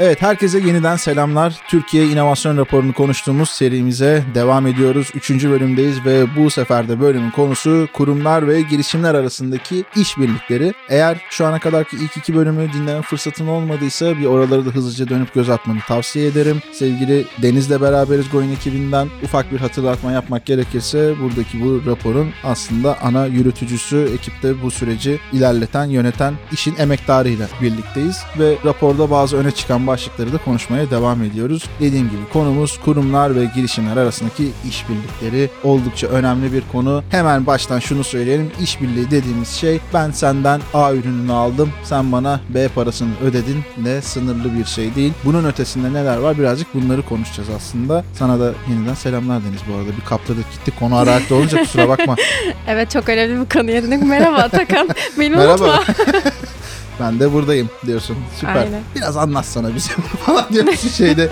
Evet herkese yeniden selamlar. Türkiye İnovasyon Raporu'nu konuştuğumuz serimize devam ediyoruz. Üçüncü bölümdeyiz ve bu sefer de bölümün konusu kurumlar ve girişimler arasındaki işbirlikleri. Eğer şu ana kadarki ilk iki bölümü dinleme fırsatın olmadıysa bir oraları da hızlıca dönüp göz atmanı tavsiye ederim. Sevgili Deniz'le beraberiz Goyun ekibinden ufak bir hatırlatma yapmak gerekirse buradaki bu raporun aslında ana yürütücüsü, ekipte bu süreci ilerleten, yöneten işin emektarıyla birlikteyiz ve raporda bazı öne çıkan başlıkları da konuşmaya devam ediyoruz. Dediğim gibi konumuz kurumlar ve girişimler arasındaki işbirlikleri oldukça önemli bir konu. Hemen baştan şunu söyleyelim. İşbirliği dediğimiz şey ben senden A ürününü aldım, sen bana B parasını ödedin de sınırlı bir şey değil. Bunun ötesinde neler var birazcık bunları konuşacağız aslında. Sana da yeniden selamlar Deniz bu arada. Bir kaptadık gitti konu ararakta olunca kusura bakma. evet çok önemli bir konu yerine. Merhaba Atakan. Beni Merhaba. unutma. ben de buradayım diyorsun. Süper. Aynen. Biraz anlatsana bize falan diyorsun şeyde.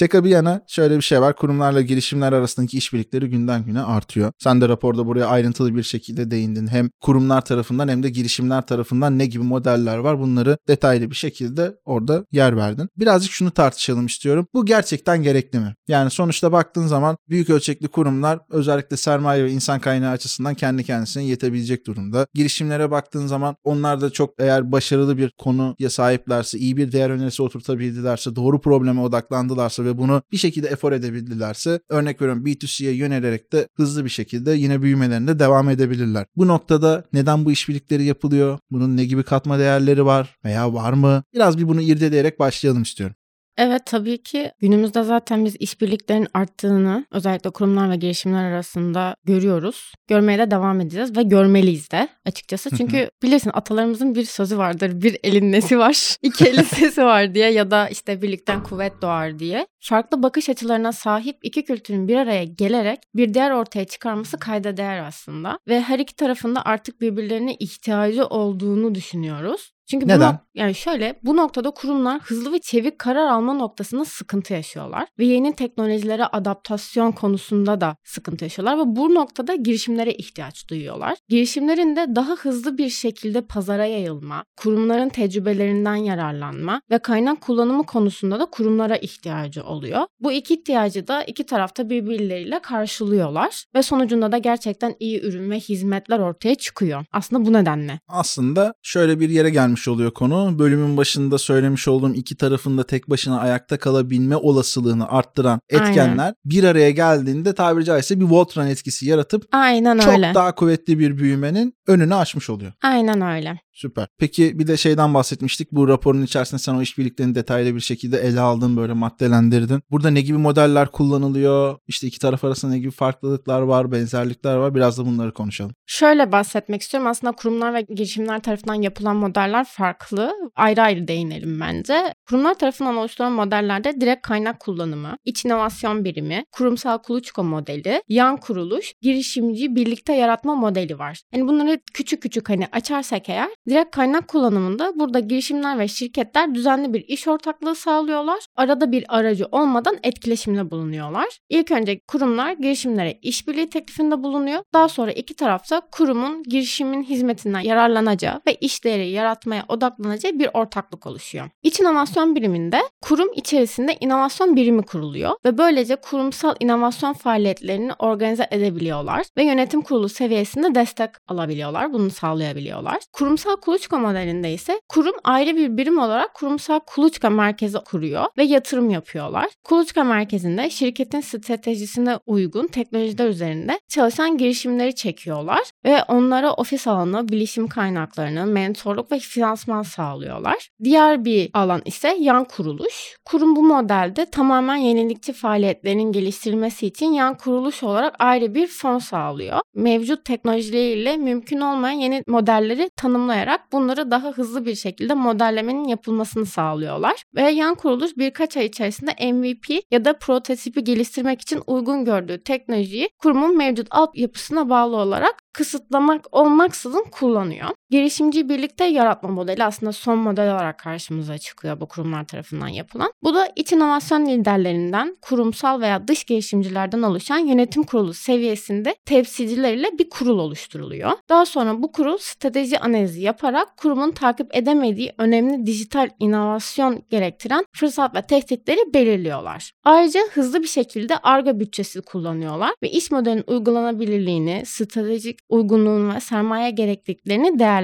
Şaka bir yana şöyle bir şey var. Kurumlarla girişimler arasındaki işbirlikleri günden güne artıyor. Sen de raporda buraya ayrıntılı bir şekilde değindin. Hem kurumlar tarafından hem de girişimler tarafından ne gibi modeller var bunları detaylı bir şekilde orada yer verdin. Birazcık şunu tartışalım istiyorum. Bu gerçekten gerekli mi? Yani sonuçta baktığın zaman büyük ölçekli kurumlar özellikle sermaye ve insan kaynağı açısından kendi kendisine yetebilecek durumda. Girişimlere baktığın zaman onlar da çok eğer başarılı bir konuya sahiplerse, iyi bir değer önerisi oturtabildilerse, doğru probleme odaklandılarsa ve bunu bir şekilde efor edebildilerse örnek veriyorum B2C'ye yönelerek de hızlı bir şekilde yine büyümelerinde devam edebilirler. Bu noktada neden bu işbirlikleri yapılıyor? Bunun ne gibi katma değerleri var veya var mı? Biraz bir bunu irdeleyerek başlayalım istiyorum. Evet tabii ki günümüzde zaten biz işbirliklerin arttığını özellikle kurumlar ve girişimler arasında görüyoruz. Görmeye de devam edeceğiz ve görmeliyiz de açıkçası. Çünkü bilirsin atalarımızın bir sözü vardır. Bir elin nesi var, iki elin sesi var diye ya da işte birlikten kuvvet doğar diye. Farklı bakış açılarına sahip iki kültürün bir araya gelerek bir değer ortaya çıkarması kayda değer aslında. Ve her iki tarafında artık birbirlerine ihtiyacı olduğunu düşünüyoruz. Çünkü bu Neden? nok- yani şöyle bu noktada kurumlar hızlı ve çevik karar alma noktasında sıkıntı yaşıyorlar ve yeni teknolojilere adaptasyon konusunda da sıkıntı yaşıyorlar ve bu noktada girişimlere ihtiyaç duyuyorlar. Girişimlerin de daha hızlı bir şekilde pazara yayılma, kurumların tecrübelerinden yararlanma ve kaynak kullanımı konusunda da kurumlara ihtiyacı oluyor. Bu iki ihtiyacı da iki tarafta birbirleriyle karşılıyorlar ve sonucunda da gerçekten iyi ürün ve hizmetler ortaya çıkıyor. Aslında bu nedenle. Aslında şöyle bir yere gelmiş oluyor konu. Bölümün başında söylemiş olduğum iki tarafın da tek başına ayakta kalabilme olasılığını arttıran etkenler bir araya geldiğinde tabiri caizse bir Voltron etkisi yaratıp Aynen çok öyle. daha kuvvetli bir büyümenin önünü açmış oluyor. Aynen öyle. Süper. Peki bir de şeyden bahsetmiştik. Bu raporun içerisinde sen o işbirliklerini detaylı bir şekilde ele aldın, böyle maddelendirdin. Burada ne gibi modeller kullanılıyor? İşte iki taraf arasında ne gibi farklılıklar var, benzerlikler var? Biraz da bunları konuşalım. Şöyle bahsetmek istiyorum. Aslında kurumlar ve girişimler tarafından yapılan modeller farklı. Ayrı ayrı değinelim bence. Kurumlar tarafından oluşturulan modellerde direkt kaynak kullanımı, iç inovasyon birimi, kurumsal kuluçka modeli, yan kuruluş, girişimci birlikte yaratma modeli var. Yani bunları küçük küçük hani açarsak eğer direkt kaynak kullanımında burada girişimler ve şirketler düzenli bir iş ortaklığı sağlıyorlar. Arada bir aracı olmadan etkileşimde bulunuyorlar. İlk önce kurumlar girişimlere işbirliği teklifinde bulunuyor. Daha sonra iki tarafta kurumun girişimin hizmetinden yararlanacağı ve iş değeri yaratmaya odaklanacağı bir ortaklık oluşuyor. İç inovasyon biriminde kurum içerisinde inovasyon birimi kuruluyor ve böylece kurumsal inovasyon faaliyetlerini organize edebiliyorlar ve yönetim kurulu seviyesinde destek alabiliyorlar. Bunu sağlayabiliyorlar. Kurumsal kuluçka modelinde ise kurum ayrı bir birim olarak kurumsal kuluçka merkezi kuruyor ve yatırım yapıyorlar. Kuluçka merkezinde şirketin stratejisine uygun teknolojiler üzerinde çalışan girişimleri çekiyorlar ve onlara ofis alanı, bilişim kaynaklarını, mentorluk ve finansman sağlıyorlar. Diğer bir alan ise yan kuruluş. Kurum bu modelde tamamen yenilikçi faaliyetlerinin geliştirilmesi için yan kuruluş olarak ayrı bir fon sağlıyor. Mevcut teknolojileriyle mümkün olmayan yeni modelleri tanımlayarak bunları daha hızlı bir şekilde modellemenin yapılmasını sağlıyorlar. Ve yan kuruluş birkaç ay içerisinde MVP ya da prototipi geliştirmek için uygun gördüğü teknolojiyi kurumun mevcut altyapısına bağlı olarak kısıtlamak olmaksızın kullanıyor. Girişimci birlikte yaratma modeli aslında son model olarak karşımıza çıkıyor bu kurumlar tarafından yapılan. Bu da iç inovasyon liderlerinden, kurumsal veya dış girişimcilerden oluşan yönetim kurulu seviyesinde temsilcileriyle bir kurul oluşturuluyor. Daha sonra bu kurul strateji analizi yaparak kurumun takip edemediği önemli dijital inovasyon gerektiren fırsat ve tehditleri belirliyorlar. Ayrıca hızlı bir şekilde ARGE bütçesi kullanıyorlar ve iş modelinin uygulanabilirliğini, stratejik uygunluğunu ve sermaye gerekliliklerini değerlendiriyorlar.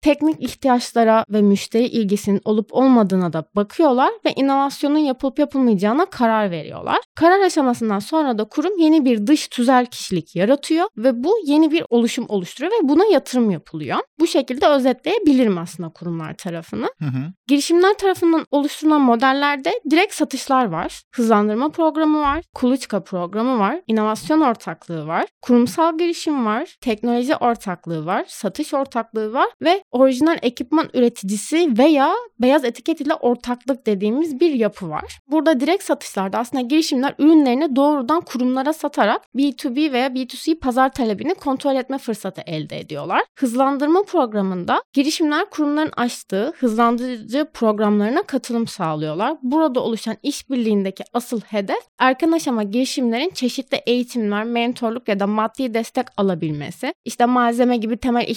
Teknik ihtiyaçlara ve müşteri ilgisinin olup olmadığına da bakıyorlar ve inovasyonun yapılıp yapılmayacağına karar veriyorlar. Karar aşamasından sonra da kurum yeni bir dış tüzel kişilik yaratıyor ve bu yeni bir oluşum oluşturuyor ve buna yatırım yapılıyor. Bu şekilde özetleyebilirim aslında kurumlar tarafını. Hı hı. Girişimler tarafından oluşturulan modellerde direkt satışlar var, hızlandırma programı var, kuluçka programı var, inovasyon ortaklığı var, kurumsal girişim var, teknoloji ortaklığı var, satış ortaklığı var ve orijinal ekipman üreticisi veya beyaz etiket ile ortaklık dediğimiz bir yapı var. Burada direkt satışlarda aslında girişimler ürünlerini doğrudan kurumlara satarak B2B veya B2C pazar talebini kontrol etme fırsatı elde ediyorlar. Hızlandırma programında girişimler kurumların açtığı hızlandırıcı programlarına katılım sağlıyorlar. Burada oluşan işbirliğindeki asıl hedef erken aşama girişimlerin çeşitli eğitimler, mentorluk ya da maddi destek alabilmesi, işte malzeme gibi temel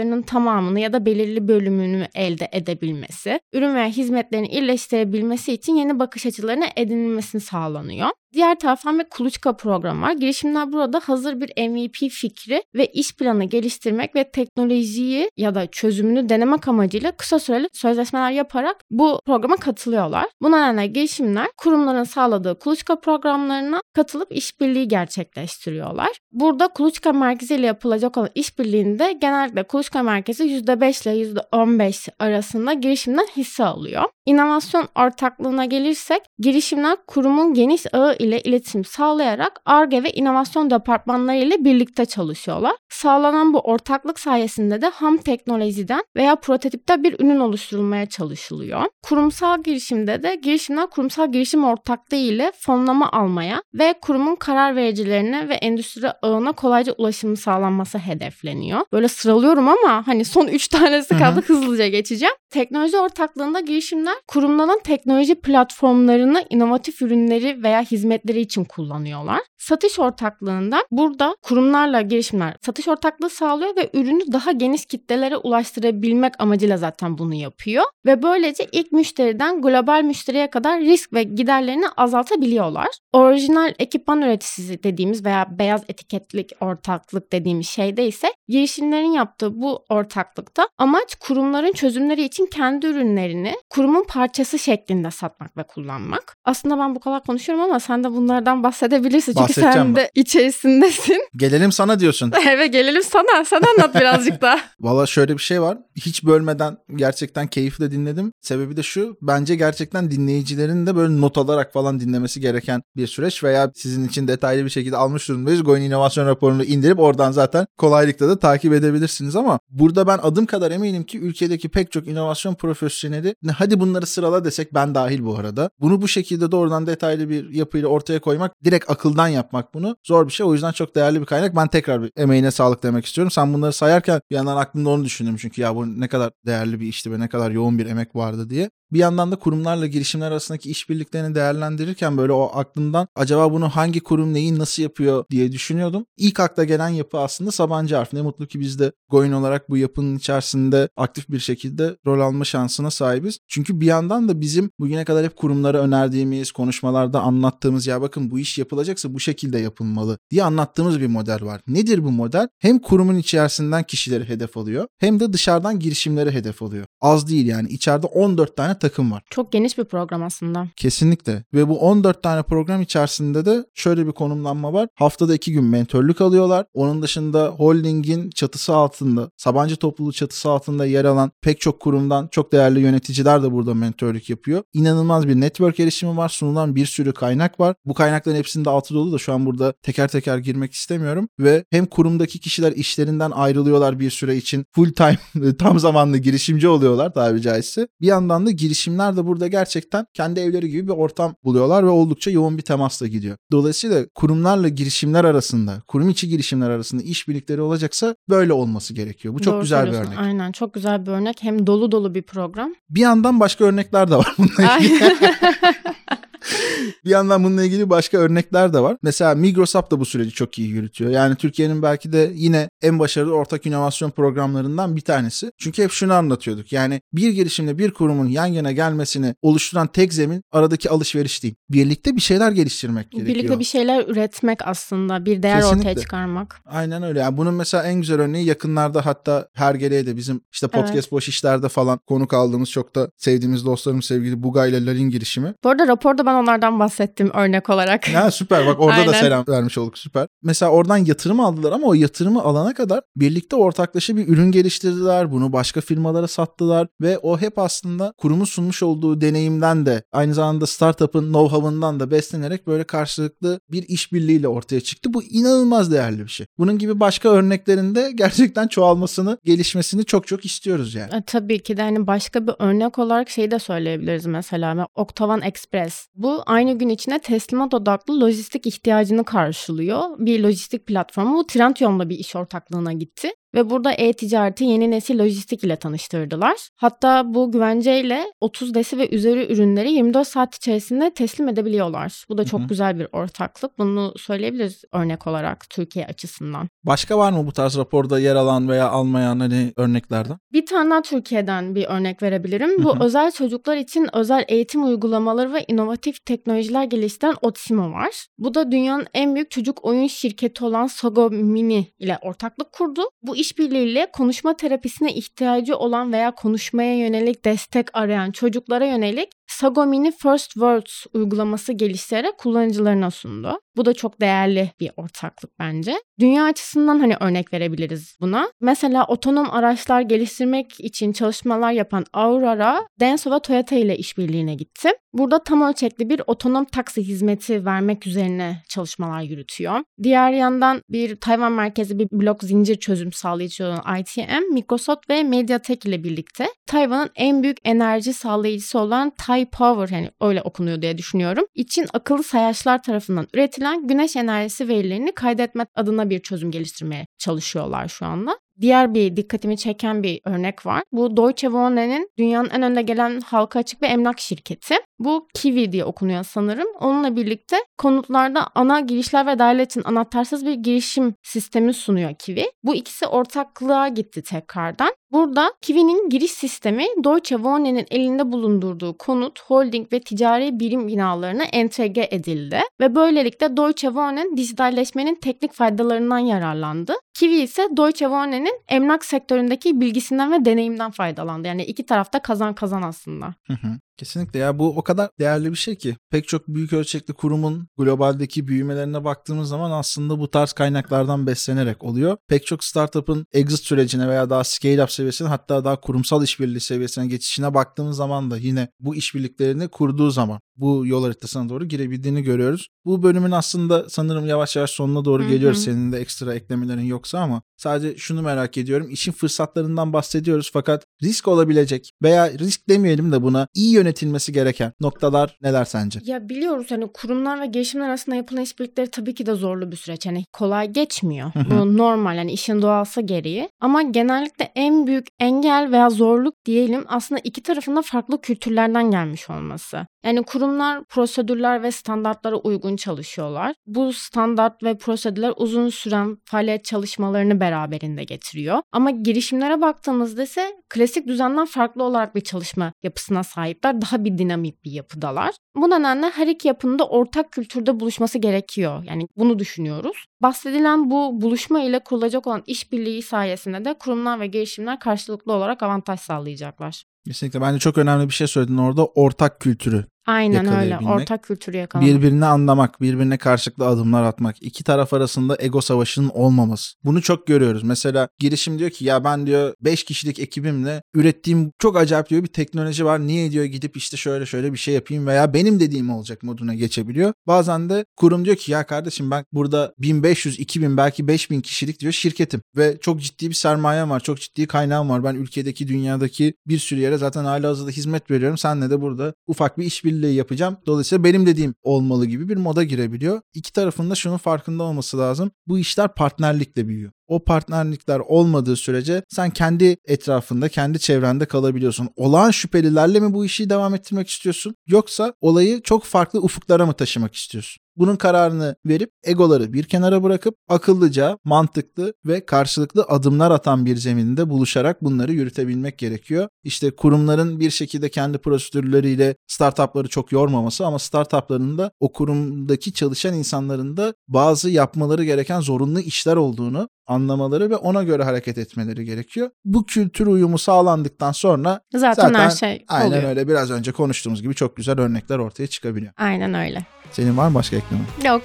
ihtiyaçlarının tamamını ya da belirli bölümünü elde edebilmesi, ürün veya hizmetlerini iyileştirebilmesi için yeni bakış açılarına edinilmesini sağlanıyor. Diğer taraftan bir kuluçka programı var. Girişimler burada hazır bir MVP fikri ve iş planı geliştirmek ve teknolojiyi ya da çözümünü denemek amacıyla kısa süreli sözleşmeler yaparak bu programa katılıyorlar. Bu nedenle girişimler kurumların sağladığı kuluçka programlarına katılıp işbirliği gerçekleştiriyorlar. Burada kuluçka merkeziyle yapılacak olan işbirliğinde genellikle kuluçka merkezi %5 ile %15 arasında girişimden hisse alıyor. İnovasyon ortaklığına gelirsek girişimler kurumun geniş ağı ile iletişim sağlayarak ARGE ve inovasyon departmanları ile birlikte çalışıyorlar. Sağlanan bu ortaklık sayesinde de ham teknolojiden veya prototipte bir ürün oluşturulmaya çalışılıyor. Kurumsal girişimde de girişimler kurumsal girişim ortaklığı ile fonlama almaya ve kurumun karar vericilerine ve endüstri ağına kolayca ulaşımı sağlanması hedefleniyor. Böyle sıralıyorum ama hani son 3 tanesi kaldı hızlıca geçeceğim. Teknoloji ortaklığında girişimler kurumların teknoloji platformlarını inovatif ürünleri veya hizmetleri için kullanıyorlar. Satış ortaklığında burada kurumlarla girişimler satış ortaklığı sağlıyor ve ürünü daha geniş kitlelere ulaştırabilmek amacıyla zaten bunu yapıyor. Ve böylece ilk müşteriden global müşteriye kadar risk ve giderlerini azaltabiliyorlar. Orijinal ekipman üreticisi dediğimiz veya beyaz etiketlik ortaklık dediğimiz şeyde ise girişimlerin yaptığı bu ortaklıkta amaç kurumların çözümleri için kendi ürünlerini kurumun parçası şeklinde satmak ve kullanmak. Aslında ben bu kadar konuşuyorum ama sen de bunlardan bahsedebilirsin. Çünkü sen de içerisindesin. Gelelim sana diyorsun. evet gelelim sana. Sen anlat birazcık daha. Valla şöyle bir şey var. Hiç bölmeden gerçekten keyifle dinledim. Sebebi de şu. Bence gerçekten dinleyicilerin de böyle not alarak falan dinlemesi gereken bir süreç veya sizin için detaylı bir şekilde almış durumdayız. Goin inovasyon raporunu indirip oradan zaten kolaylıkla da takip edebilirsiniz ama burada ben adım kadar eminim ki ülkedeki pek çok inovasyon profesyoneli hadi bunları sırala desek ben dahil bu arada. Bunu bu şekilde doğrudan detaylı bir yapıyla ortaya koymak direkt akıldan yapmak bunu zor bir şey. O yüzden çok değerli bir kaynak. Ben tekrar bir emeğine sağlık demek istiyorum. Sen bunları sayarken bir yandan aklımda onu düşündüm. Çünkü ya bu ne kadar değerli bir işti ve ne kadar yoğun bir emek vardı diye. Bir yandan da kurumlarla girişimler arasındaki işbirliklerini değerlendirirken böyle o aklımdan acaba bunu hangi kurum neyi nasıl yapıyor diye düşünüyordum. İlk akla gelen yapı aslında Sabancı Harf. Ne mutlu ki biz de Goin olarak bu yapının içerisinde aktif bir şekilde rol alma şansına sahibiz. Çünkü bir yandan da bizim bugüne kadar hep kurumlara önerdiğimiz, konuşmalarda anlattığımız ya bakın bu iş yapılacaksa bu şekilde yapılmalı diye anlattığımız bir model var. Nedir bu model? Hem kurumun içerisinden kişileri hedef alıyor hem de dışarıdan girişimleri hedef alıyor. Az değil yani içeride 14 tane takım var. Çok geniş bir program aslında. Kesinlikle. Ve bu 14 tane program içerisinde de şöyle bir konumlanma var. Haftada 2 gün mentörlük alıyorlar. Onun dışında holdingin çatısı altında, Sabancı topluluğu çatısı altında yer alan pek çok kurumdan çok değerli yöneticiler de burada mentörlük yapıyor. İnanılmaz bir network erişimi var. Sunulan bir sürü kaynak var. Bu kaynakların hepsinde altı dolu da şu an burada teker teker girmek istemiyorum. Ve hem kurumdaki kişiler işlerinden ayrılıyorlar bir süre için. Full time tam zamanlı girişimci oluyorlar tabiri caizse. Bir yandan da girişimci girişimler de burada gerçekten kendi evleri gibi bir ortam buluyorlar ve oldukça yoğun bir temasla gidiyor. Dolayısıyla kurumlarla girişimler arasında, kurum içi girişimler arasında işbirlikleri olacaksa böyle olması gerekiyor. Bu çok Doğru güzel bir örnek. Aynen çok güzel bir örnek. Hem dolu dolu bir program. Bir yandan başka örnekler de var bununla ilgili. bir yandan bununla ilgili başka örnekler de var. Mesela Microsoft da bu süreci çok iyi yürütüyor. Yani Türkiye'nin belki de yine en başarılı ortak inovasyon programlarından bir tanesi. Çünkü hep şunu anlatıyorduk. Yani bir girişimle bir kurumun yan yana gelmesini oluşturan tek zemin aradaki alışveriş değil. Birlikte bir şeyler geliştirmek gerekiyor. Birlikte bir şeyler üretmek aslında. Bir değer Kesinlikle. ortaya çıkarmak. Aynen öyle. Yani bunun mesela en güzel örneği yakınlarda hatta Hergele'ye de bizim işte podcast Evet. boş işlerde falan konuk aldığımız çok da sevdiğimiz dostlarım sevgili Bugay ile Lalin girişimi. Bu arada raporda ben onlardan bahsettim örnek olarak. Ya süper bak orada da selam vermiş olduk süper. Mesela oradan yatırım aldılar ama o yatırımı alana kadar birlikte ortaklaşa bir ürün geliştirdiler. Bunu başka firmalara sattılar ve o hep aslında kurumun sunmuş olduğu deneyimden de aynı zamanda startup'ın know-how'ından da beslenerek böyle karşılıklı bir işbirliğiyle ortaya çıktı. Bu inanılmaz değerli bir şey. Bunun gibi başka örneklerinde gerçekten çoğalmasını, gelişmesini çok çok istiyoruz yani. E, Tabii ki de hani başka bir örnek olarak şeyi de söyleyebiliriz mesela. Octavan Express. Bu aynı gün içinde teslimat odaklı lojistik ihtiyacını karşılıyor. Bir lojistik platformu. Bu Trendyol'la bir iş ortaklığına gitti. Ve burada e-ticareti yeni nesil lojistik ile tanıştırdılar. Hatta bu güvenceyle 30 desi ve üzeri ürünleri 24 saat içerisinde teslim edebiliyorlar. Bu da çok Hı hı. güzel bir ortaklık. Bunu söyleyebiliriz örnek olarak Türkiye açısından. Başka var mı bu tarz raporda yer alan veya almayan hani örneklerden? Bir tane daha Türkiye'den bir örnek verebilirim. Bu Hı hı. özel çocuklar için özel eğitim uygulamaları ve inovatif teknolojiler geliştiren Otimo var. Bu da dünyanın en büyük çocuk oyun şirketi olan Sogo Mini ile ortaklık kurdu. Bu işbirliğiyle konuşma terapisine ihtiyacı olan veya konuşmaya yönelik destek arayan çocuklara yönelik Sago Mini First Words uygulaması geliştirerek kullanıcılarına sundu. Bu da çok değerli bir ortaklık bence. Dünya açısından hani örnek verebiliriz buna. Mesela otonom araçlar geliştirmek için çalışmalar yapan Aurora, Denso ve Toyota ile işbirliğine gitti. Burada tam ölçekli bir otonom taksi hizmeti vermek üzerine çalışmalar yürütüyor. Diğer yandan bir Tayvan merkezi bir blok zincir çözüm sağlayıcı olan ITM, Microsoft ve Mediatek ile birlikte Tayvan'ın en büyük enerji sağlayıcısı olan Tai Power yani öyle okunuyor diye düşünüyorum. için akıllı sayaçlar tarafından üretilen güneş enerjisi verilerini kaydetmek adına bir çözüm geliştirmeye çalışıyorlar şu anda. Diğer bir dikkatimi çeken bir örnek var. Bu Deutsche Wohnen'in dünyanın en önde gelen halka açık bir emlak şirketi. Bu Kiwi diye okunuyor sanırım. Onunla birlikte konutlarda ana girişler ve dahil için anahtarsız bir girişim sistemi sunuyor Kiwi. Bu ikisi ortaklığa gitti tekrardan. Burada Kiwi'nin giriş sistemi Deutsche Wohnen'in elinde bulundurduğu konut, holding ve ticari birim binalarına entegre edildi ve böylelikle Deutsche Wohnen dijitalleşmenin teknik faydalarından yararlandı. Kiwi ise Deutsche Wohnen'in emlak sektöründeki bilgisinden ve deneyimden faydalandı. Yani iki tarafta kazan kazan aslında. Hı hı. Kesinlikle ya bu o kadar değerli bir şey ki pek çok büyük ölçekli kurumun globaldeki büyümelerine baktığımız zaman aslında bu tarz kaynaklardan beslenerek oluyor. Pek çok startup'ın exit sürecine veya daha scale up seviyesine hatta daha kurumsal işbirliği seviyesine geçişine baktığımız zaman da yine bu işbirliklerini kurduğu zaman bu yol haritasına doğru girebildiğini görüyoruz. Bu bölümün aslında sanırım yavaş yavaş sonuna doğru geliyoruz. Senin de ekstra eklemelerin yoksa ama sadece şunu merak ediyorum. İşin fırsatlarından bahsediyoruz fakat risk olabilecek veya risk demeyelim de buna iyi yönetilmesi gereken noktalar neler sence? Ya biliyoruz hani kurumlar ve girişimler arasında yapılan işbirlikleri tabii ki de zorlu bir süreç. Hani kolay geçmiyor. Bu normal yani işin doğası gereği. Ama genellikle en büyük engel veya zorluk diyelim aslında iki tarafında farklı kültürlerden gelmiş olması. Yani kurumlar prosedürler ve standartlara uygun çalışıyorlar. Bu standart ve prosedürler uzun süren faaliyet çalışmalarını beraberinde getiriyor. Ama girişimlere baktığımızda ise klasik düzenden farklı olarak bir çalışma yapısına sahipler. Daha bir dinamik bir yapıdalar. Bu nedenle her iki yapının da ortak kültürde buluşması gerekiyor. Yani bunu düşünüyoruz. Bahsedilen bu buluşma ile kurulacak olan işbirliği sayesinde de kurumlar ve girişimler karşılıklı olarak avantaj sağlayacaklar. Kesinlikle bence çok önemli bir şey söyledin orada ortak kültürü Aynen öyle. Ortak kültürü yakalamak. Birbirini anlamak, birbirine karşılıklı adımlar atmak, iki taraf arasında ego savaşının olmaması. Bunu çok görüyoruz. Mesela girişim diyor ki ya ben diyor 5 kişilik ekibimle ürettiğim çok acayip diyor bir teknoloji var. Niye diyor gidip işte şöyle şöyle bir şey yapayım veya benim dediğim olacak moduna geçebiliyor. Bazen de kurum diyor ki ya kardeşim ben burada 1500, 2000 belki 5000 kişilik diyor şirketim ve çok ciddi bir sermayem var, çok ciddi kaynağım var. Ben ülkedeki, dünyadaki bir sürü yere zaten hala hazırda hizmet veriyorum. Senle de burada ufak bir işbirliği yapacağım. Dolayısıyla benim dediğim olmalı gibi bir moda girebiliyor. İki tarafında şunun farkında olması lazım. Bu işler partnerlikle büyüyor. O partnerlikler olmadığı sürece sen kendi etrafında, kendi çevrende kalabiliyorsun. Olağan şüphelilerle mi bu işi devam ettirmek istiyorsun? Yoksa olayı çok farklı ufuklara mı taşımak istiyorsun? Bunun kararını verip egoları bir kenara bırakıp akıllıca, mantıklı ve karşılıklı adımlar atan bir zeminde buluşarak bunları yürütebilmek gerekiyor. İşte kurumların bir şekilde kendi prosedürleriyle startupları çok yormaması ama startupların da o kurumdaki çalışan insanların da bazı yapmaları gereken zorunlu işler olduğunu anlamaları ve ona göre hareket etmeleri gerekiyor. Bu kültür uyumu sağlandıktan sonra Zaten, zaten her şey aynen oluyor. öyle biraz önce konuştuğumuz gibi çok güzel örnekler ortaya çıkabiliyor. Aynen öyle. Senin var mı başka eklemen? Yok.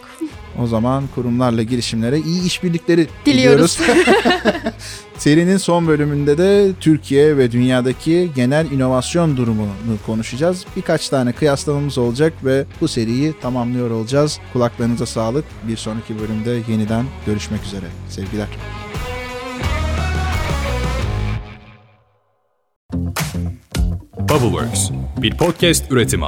O zaman kurumlarla girişimlere iyi işbirlikleri Diliyoruz. diliyoruz. Serinin son bölümünde de Türkiye ve dünyadaki genel inovasyon durumunu konuşacağız. Birkaç tane kıyaslamamız olacak ve bu seriyi tamamlıyor olacağız. Kulaklarınıza sağlık. Bir sonraki bölümde yeniden görüşmek üzere. Sevgiler. Bubbleworks bir podcast üretimi.